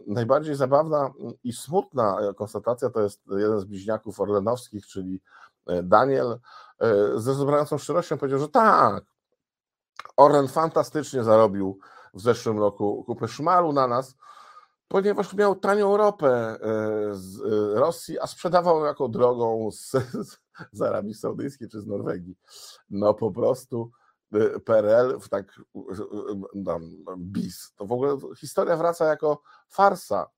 Najbardziej zabawna i smutna konstatacja to jest jeden z bliźniaków orlenowskich, czyli Daniel, ze zebrającą szczerością powiedział, że tak, Orlen fantastycznie zarobił w zeszłym roku kupę szmalu na nas, ponieważ miał tanią ropę e, z e, Rosji, a sprzedawał jako drogą z, z Arabii Saudyjskiej czy z Norwegii. No po prostu e, PRL w tak tam, bis. To w ogóle historia wraca jako farsa.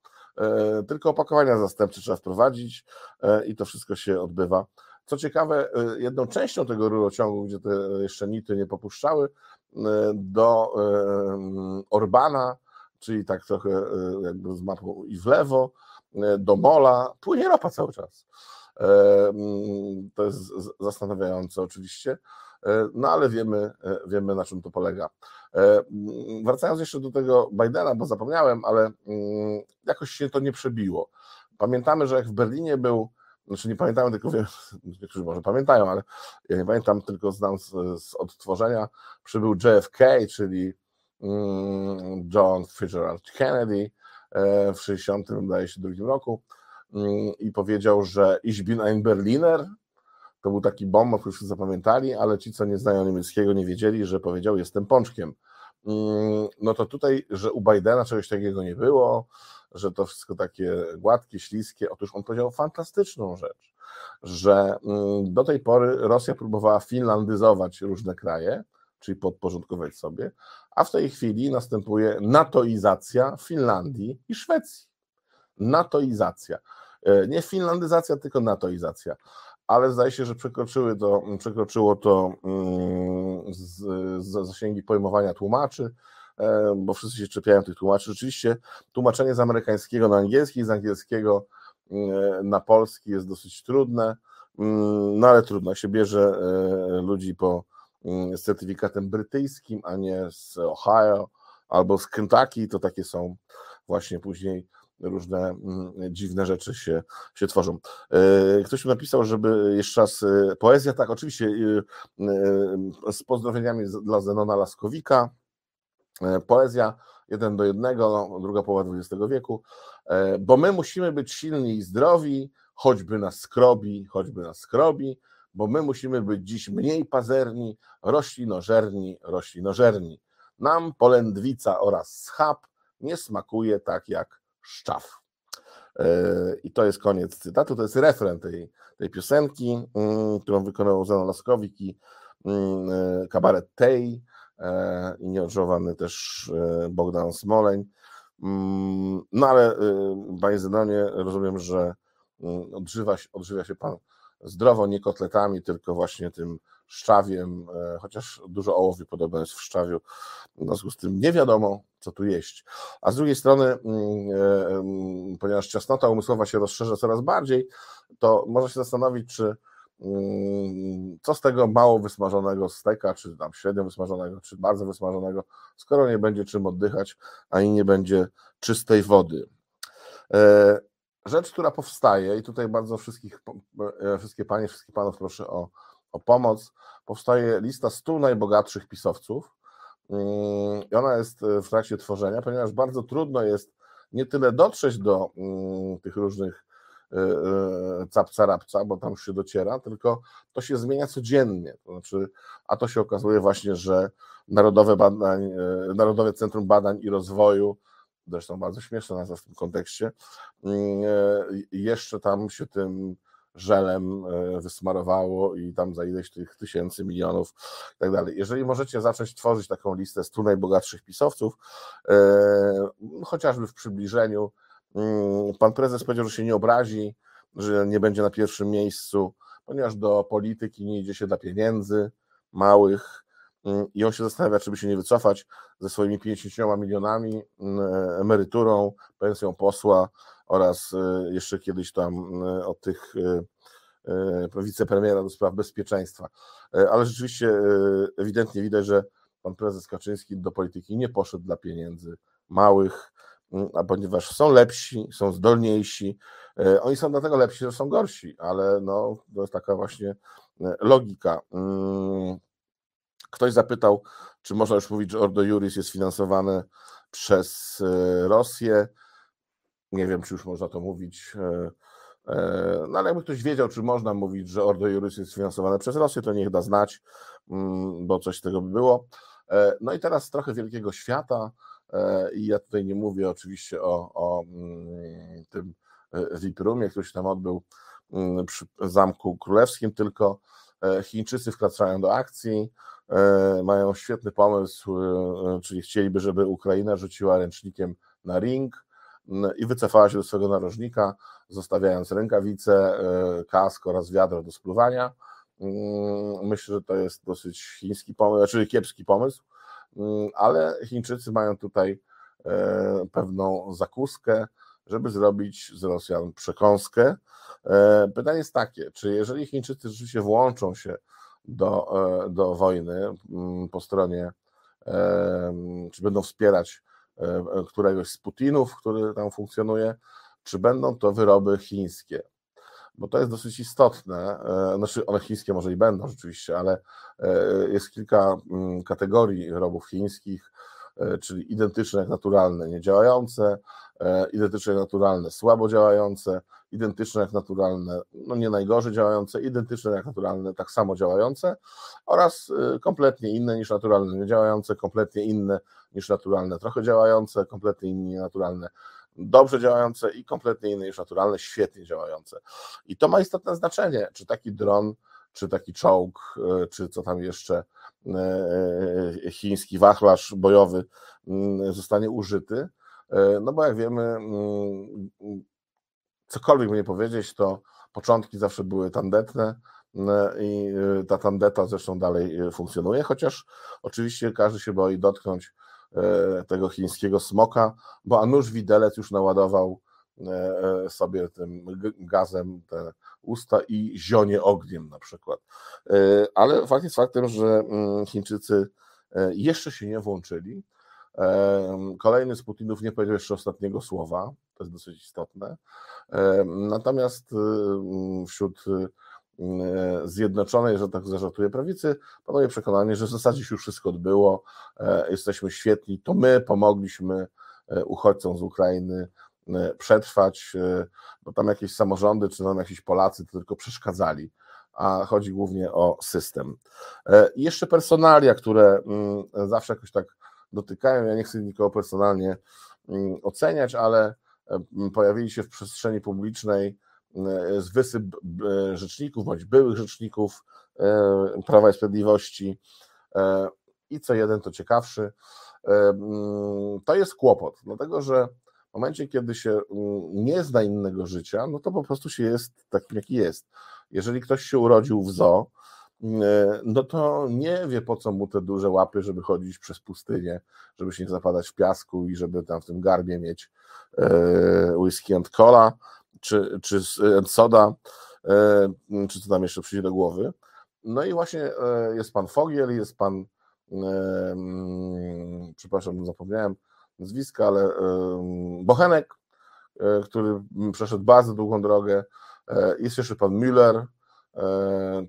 Tylko opakowania zastępcze trzeba wprowadzić i to wszystko się odbywa. Co ciekawe, jedną częścią tego rurociągu, gdzie te jeszcze nity nie popuszczały, do Orbana czyli tak trochę e, jakby z mapą i w lewo, e, do mola, płynie ropa cały czas. E, mm, to jest zastanawiające oczywiście, no ale wiemy, wiemy na czym to polega. Mm, wracając jeszcze do tego Bidena, bo zapomniałem, ale mm, jakoś się to nie przebiło. Pamiętamy, że jak w Berlinie był, znaczy nie pamiętamy, tylko wiem, niektórzy może pamiętają, ale ja nie pamiętam, tylko znam z, z odtworzenia, przybył JFK, czyli John Fitzgerald Kennedy e, w 1962 roku mm, i powiedział, że Ich bin ein Berliner. To był taki bomb, który wszyscy zapamiętali, ale ci, co nie znają niemieckiego, nie wiedzieli, że powiedział jestem pączkiem. Mm, no to tutaj, że u Bidena czegoś takiego nie było, że to wszystko takie gładkie, śliskie. Otóż on powiedział fantastyczną rzecz, że do tej pory Rosja próbowała finlandyzować różne kraje, czyli podporządkować sobie, a w tej chwili następuje natoizacja Finlandii i Szwecji. Natoizacja. E, nie finlandyzacja, tylko natoizacja. Ale zdaje się, że przekroczyły to, przekroczyło to mm, z, z zasięgi pojmowania tłumaczy, e, bo wszyscy się czepiają tych tłumaczy. Rzeczywiście tłumaczenie z amerykańskiego na angielski, z angielskiego mm, na polski jest dosyć trudne, mm, no ale trudno, się bierze e, ludzi po z certyfikatem brytyjskim, a nie z Ohio albo z Kentucky, to takie są właśnie później różne mm, dziwne rzeczy się, się tworzą. E, ktoś mi napisał, żeby jeszcze raz e, poezja, tak, oczywiście z pozdrowieniami dla Zenona Laskowika. Poezja jeden do jednego, druga połowa XX wieku, bo my musimy być silni i zdrowi, choćby nas skrobi, choćby nas skrobi, bo my musimy być dziś mniej pazerni, roślinożerni, roślinożerni. Nam polędwica oraz schab nie smakuje tak jak szczaw. E, I to jest koniec cytatu, to jest refren tej, tej piosenki, mm, którą wykonał Zenon Laskowik i mm, e, kabaret Tej e, i nieodżałowany też Bogdan Smoleń. Mm, no ale panie Zenonie, rozumiem, że odżywa, odżywia się pan zdrowo, nie kotletami, tylko właśnie tym szczawiem, e, chociaż dużo ołowiu podobno jest w szczawiu, w związku z tym nie wiadomo, co tu jeść. A z drugiej strony, mm, e, ponieważ ciasnota umysłowa się rozszerza coraz bardziej, to można się zastanowić, czy mm, co z tego mało wysmażonego steka, czy tam średnio wysmażonego, czy bardzo wysmażonego, skoro nie będzie czym oddychać, ani nie będzie czystej wody. Rzecz, która powstaje, i tutaj bardzo wszystkich, e, wszystkie panie, wszystkich panów proszę o, o pomoc, powstaje lista 100 najbogatszych pisowców mm, i ona jest e, w trakcie tworzenia, ponieważ bardzo trudno jest nie tyle dotrzeć do mm, tych różnych e, capca rapca, bo tam już się dociera, tylko to się zmienia codziennie. To znaczy, a to się okazuje właśnie, że Narodowe, Badań, Narodowe Centrum Badań i Rozwoju zresztą bardzo śmieszna nazwa w tym kontekście, mm, e, jeszcze tam się tym żelem e, wysmarowało i tam za ileś tych tysięcy, milionów i tak dalej. Jeżeli możecie zacząć tworzyć taką listę 100 najbogatszych pisowców, e, chociażby w przybliżeniu, mm, pan prezes powiedział, że się nie obrazi, że nie będzie na pierwszym miejscu, ponieważ do polityki nie idzie się dla pieniędzy małych, i on się zastanawia, czy by się nie wycofać ze swoimi 50 milionami, mm, emeryturą, pensją posła oraz e, jeszcze kiedyś tam e, od tych e, wicepremiera do spraw bezpieczeństwa. Ale rzeczywiście ewidentnie widać, że pan prezes Kaczyński do polityki nie poszedł dla pieniędzy małych, mm, a ponieważ są lepsi, są zdolniejsi, oni są dlatego lepsi, że są gorsi, ale no, to jest taka właśnie logika. Ktoś zapytał, czy można już mówić, że Ordo Juris jest finansowane przez Rosję. Nie wiem, czy już można to mówić. No ale jakby ktoś wiedział, czy można mówić, że Ordo Juris jest finansowane przez Rosję, to niech da znać, mm, bo coś z tego by było. No i teraz trochę wielkiego świata. I ja tutaj nie mówię oczywiście o, o mm, tym VIP Roomie, który się tam odbył mm, przy Zamku Królewskim, tylko E, Chińczycy wkraczają do akcji, e, mają świetny pomysł, e, czyli chcieliby, żeby Ukraina rzuciła ręcznikiem na ring i wycofała się do swojego narożnika, zostawiając rękawice, kask oraz wiadro do spluwania. Mm, myślę, że to jest dosyć chiński pomysł, czyli kiepski pomysł, mm, ale Chińczycy mają tutaj pewną zakuskę, żeby zrobić z Rosjan przekąskę. E, pytanie jest takie, czy jeżeli Chińczycy rzeczywiście włączą się do, e, do wojny mm, po stronie, e, czy będą wspierać któregoś z Putinów, który tam funkcjonuje, czy będą to wyroby chińskie? Bo to jest dosyć istotne. Znaczy, one chińskie może i będą rzeczywiście, ale jest kilka mm, kategorii wyrobów chińskich, czyli identyczne jak naturalne, niedziałające, identyczne jak naturalne, słabo działające, identyczne jak naturalne, no nie najgorzej działające, identyczne jak naturalne, tak samo działające oraz y, kompletnie inne niż naturalne nie działające, kompletnie inne niż naturalne trochę działające, kompletnie inne naturalne dobrze działające i kompletnie inne niż naturalne, świetnie działające. I to ma istotne znaczenie, czy taki dron, czy taki czołg, czy co tam jeszcze, chiński wachlarz bojowy mm, zostanie użyty. No bo jak wiemy, mm, cokolwiek by nie powiedzieć, to początki zawsze były tandetne e, i e, ta tandeta zresztą dalej e, funkcjonuje, chociaż oczywiście każdy się boi dotknąć tego chińskiego smoka, bo a nuż widelec już naładował sobie tym gazem te usta i zionie ogniem na przykład. Ale fakt jest faktem, że mm, Chińczycy jeszcze się nie włączyli. Kolejny z Putinów nie powiedział jeszcze ostatniego słowa, to jest dosyć istotne. Natomiast wśród zjednoczonej, że tak zażartuję, prawicy, panuje przekonanie, że w zasadzie się już wszystko odbyło, e, jesteśmy świetni, to my pomogliśmy e, uchodźcom z Ukrainy e, przetrwać, bo tam jakieś samorządy, czy tam jakieś Polacy to tylko przeszkadzali, a chodzi głównie o system. I jeszcze personalia, które mm, zawsze jakoś tak dotykają, ja nie chcę nikogo personalnie mm, oceniać, ale pojawili się w przestrzeni publicznej z wysyp rzeczników bądź byłych rzeczników Prawa i Sprawiedliwości e, i co jeden to ciekawszy. To jest kłopot, dlatego że w momencie, kiedy się nie zna innego życia, no to po prostu się jest takim, jaki jest. Jeżeli ktoś się urodził w zoo, no to nie wie po co mu te duże łapy, żeby chodzić przez pustynię, żeby się nie zapadać w piasku i żeby tam w tym garbie mieć E, whisky and cola, czy, czy and soda, e, czy co tam jeszcze przyjdzie do głowy. No i właśnie e, jest pan Fogiel, jest pan, przepraszam, zapomniałem nazwiska, ale Bochenek, który przeszedł bardzo długą drogę. Jest jeszcze pan Müller,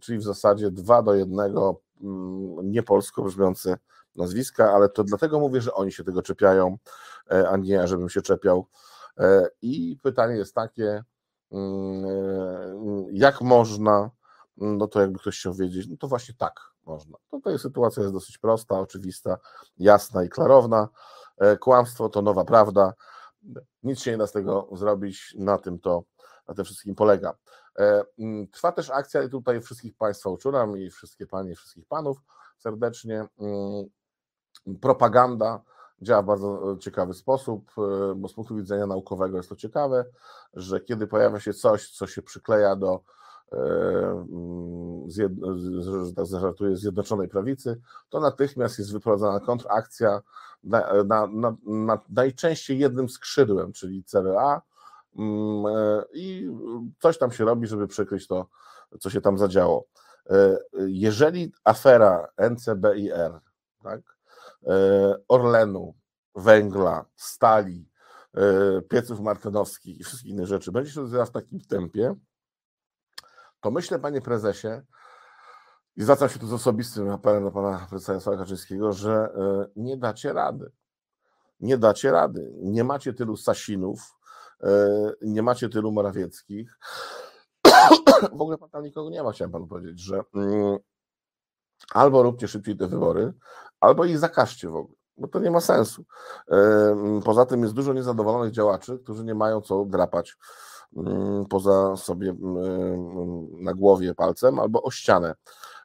czyli w zasadzie dwa do jednego mm, niepolsko brzmiące nazwiska, ale to dlatego mówię, że oni się tego czepiają, e, a nie żebym się czepiał. E, I pytanie jest takie, mm, e, jak można, no to jakby ktoś chciał wiedzieć, no to właśnie tak można. No jest sytuacja jest dosyć prosta, oczywista, jasna i klarowna. Kłamstwo to nowa prawda. Nic się nie da z tego zrobić, na tym to na tym wszystkim polega. Mm, trwa też akcja i tutaj wszystkich Państwa uczulam i wszystkie Panie, i wszystkich Panów serdecznie. Mm, propaganda działa w bardzo e, ciekawy sposób, e, bo z punktu widzenia naukowego jest to ciekawe, że kiedy pojawia się coś, co się przykleja do e, że tak Zjednoczonej Prawicy, to natychmiast jest wyprowadzana kontrakcja na, na, na, na najczęściej jednym skrzydłem, czyli CRA mm, i coś tam się robi, żeby przykryć to, co się tam zadziało. Jeżeli afera NCBIR, tak, E, Orlenu, węgla, stali, e, pieców martynowskich i wszystkich innych rzeczy będzie się rozwijała w takim tempie, to myślę, panie prezesie, i zwracam się tu z osobistym apelem do pana prezesa Jarosława Kaczyńskiego, że e, nie dacie rady. nie dacie rady. Nie macie tylu Sasinów, nie macie tylu Morawieckich. W ogóle pan tam nikogo nie ma, chciałem panu powiedzieć, że mm, albo róbcie szybciej te wybory, albo ich zakażcie w ogóle, bo to nie ma sensu. Poza tym jest dużo niezadowolonych działaczy, którzy nie mają co drapać poza sobie mm, na głowie palcem albo o ścianę.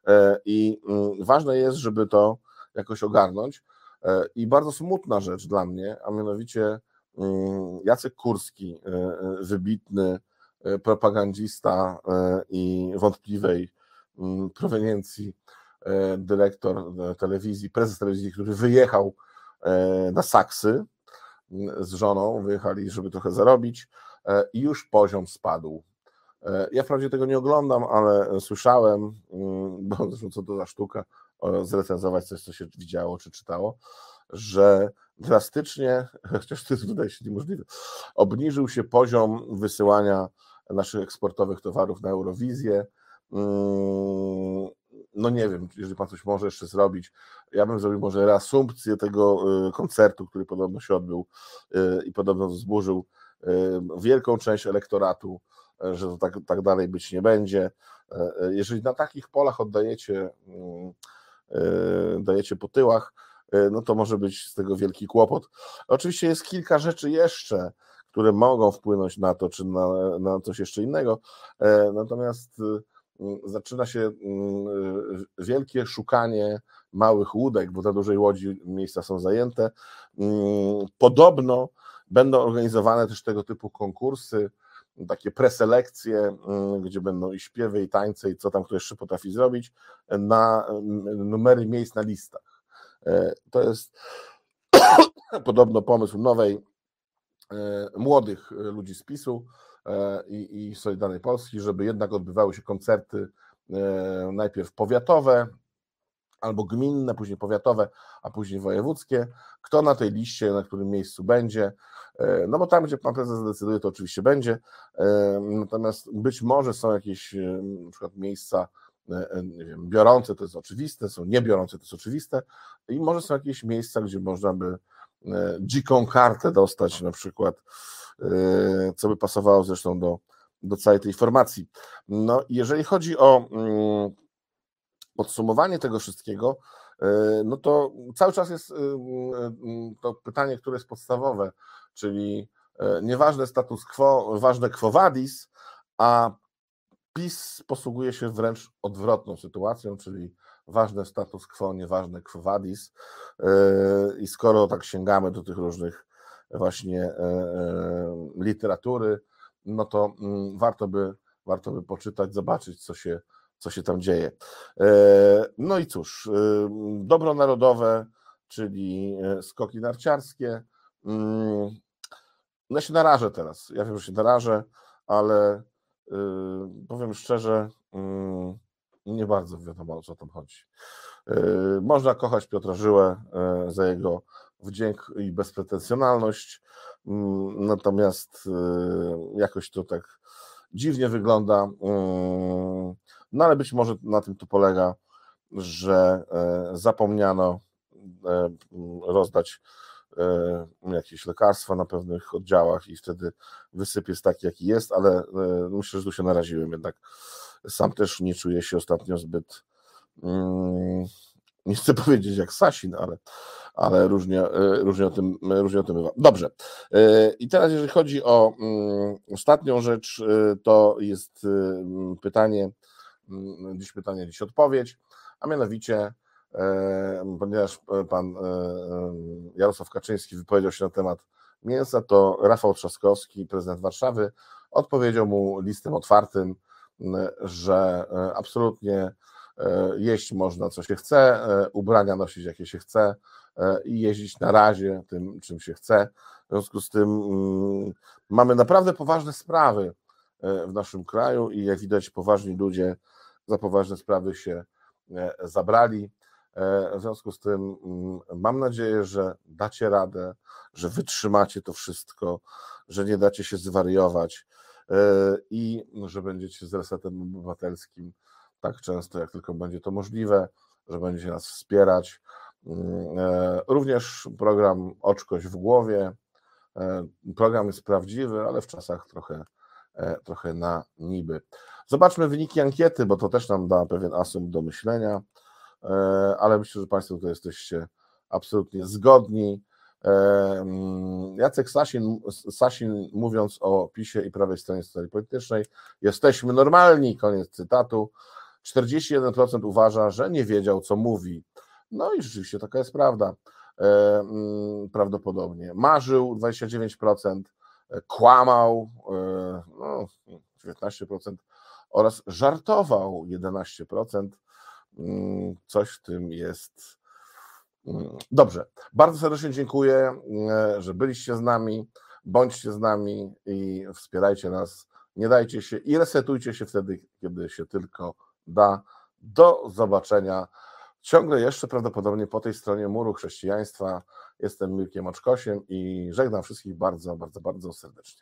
E, I ważne jest, żeby to jakoś ogarnąć. E, I bardzo smutna rzecz dla mnie, a mianowicie Jacek Kurski, e, wybitny propagandista i wątpliwej proweniencji dyrektor telewizji, prezes telewizji, który wyjechał na Saksy z żoną, wyjechali, żeby trochę zarobić i już poziom spadł. Ja wprawdzie tego nie oglądam, ale słyszałem, bo zresztą co to za sztuka, zrecenzować coś, co się widziało czy czytało, że drastycznie, chociaż to jest wydaje się niemożliwe, obniżył się poziom wysyłania naszych eksportowych towarów na Eurowizję. No nie wiem, jeżeli pan coś może jeszcze zrobić, ja bym zrobił może reasumpcję tego y, koncertu, który podobno się odbył y, i podobno zburzył y, wielką część elektoratu, że to tak, tak dalej być nie będzie. Jeżeli na takich polach oddajecie dajecie po tyłach, no to może być z tego wielki kłopot. Oczywiście jest kilka rzeczy jeszcze, które mogą wpłynąć na to, czy na, na coś jeszcze innego, natomiast zaczyna się wielkie szukanie małych łódek, bo za dużej łodzi miejsca są zajęte. Podobno będą organizowane też tego typu konkursy, takie preselekcje, gdzie będą i śpiewy, i tańce, i co tam kto jeszcze potrafi zrobić, na numery miejsc na listach. E, to jest podobno pomysł nowej, e, młodych ludzi z PiSu e, i, i Solidarnej Polski, żeby jednak odbywały się koncerty najpierw powiatowe, albo gminne, później powiatowe, a później wojewódzkie. Kto na tej liście, na którym miejscu będzie, e, no bo tam, gdzie pan prezes zdecyduje, to oczywiście będzie. E, natomiast być może są jakieś e, na przykład miejsca, nie wiem, biorące to jest oczywiste, są niebiorące to jest oczywiste i może są jakieś miejsca, gdzie można by dziką kartę dostać na przykład, co by pasowało zresztą do, do całej tej formacji. No, jeżeli chodzi o mm, podsumowanie tego wszystkiego, e, no to cały czas jest e, to pytanie, które jest podstawowe, czyli e, nieważne status quo, ważne quo vadis, a PiS posługuje się wręcz odwrotną sytuacją, czyli ważne status quo, nieważne quo vadis. I skoro tak sięgamy do tych różnych właśnie literatury, no to mm, warto by, warto by poczytać, zobaczyć, co się co się tam dzieje. E, no i cóż, e, dobro narodowe, czyli e, skoki narciarskie. Mm, no ja się narażę teraz. Ja wiem, że się narażę, ale powiem szczerze, mm, nie bardzo wiadomo o co tam chodzi. Można kochać Piotra Żyłę za jego wdzięk i bezpretensjonalność, mm, natomiast jakoś to tak dziwnie wygląda. No ale być może na tym to polega, że e, zapomniano e, rozdać e, jakieś lekarstwa na pewnych oddziałach i wtedy wysyp jest taki, jaki jest, ale myślę, że tu się naraziłem jednak. Sam też nie czuję się ostatnio zbyt, mm, nie chcę powiedzieć jak Sasin, ale, ale różnie, różnie, o tym, różnie o tym bywa. Dobrze. I teraz, jeżeli chodzi o mm, ostatnią rzecz, to jest pytanie, Mm, dziś pytanie, dziś odpowiedź, a mianowicie, e, ponieważ e, pan e, Jarosław Kaczyński wypowiedział się na temat mięsa, to Rafał Trzaskowski, prezydent Warszawy, odpowiedział mu listem otwartym, że absolutnie jeść można co się chce, ubrania nosić jakie się chce i jeździć na razie tym, czym się chce. W związku z tym mm, mamy naprawdę poważne sprawy w naszym kraju i jak widać poważni ludzie za poważne sprawy się e, zabrali. E, w związku z tym mm, mam nadzieję, że dacie radę, że wytrzymacie to wszystko, że nie dacie się zwariować e, i że będziecie z resetem obywatelskim tak często, jak tylko będzie to możliwe, że będziecie nas wspierać. Mm, e, Również program Oczkość w głowie. E, Program jest prawdziwy, ale w czasach trochę, e, trochę na niby. Zobaczmy wyniki ankiety, bo to też nam da pewien asumpt do myślenia, ale myślę, że Państwo tutaj jesteście absolutnie zgodni. Mm, Jacek Sasin, Sasin mówiąc o PiSie i prawej stronie sceny politycznej, jesteśmy normalni, koniec cytatu. 41% uważa, że nie wiedział, co mówi. No i rzeczywiście taka jest prawda. E, mm, Prawdopodobnie. Marzył 29%, e, kłamał e, no, 19% oraz żartował 11%. Mm, Coś w tym jest. Mm, Dobrze. Bardzo serdecznie dziękuję, że byliście z nami. Bądźcie z nami i wspierajcie nas. Nie dajcie się i resetujcie się wtedy, kiedy się tylko da. Do zobaczenia. Ciągle jeszcze prawdopodobnie po tej stronie muru chrześcijaństwa. Jestem Mirkiem Oczkosiem i żegnam wszystkich bardzo, bardzo, bardzo serdecznie.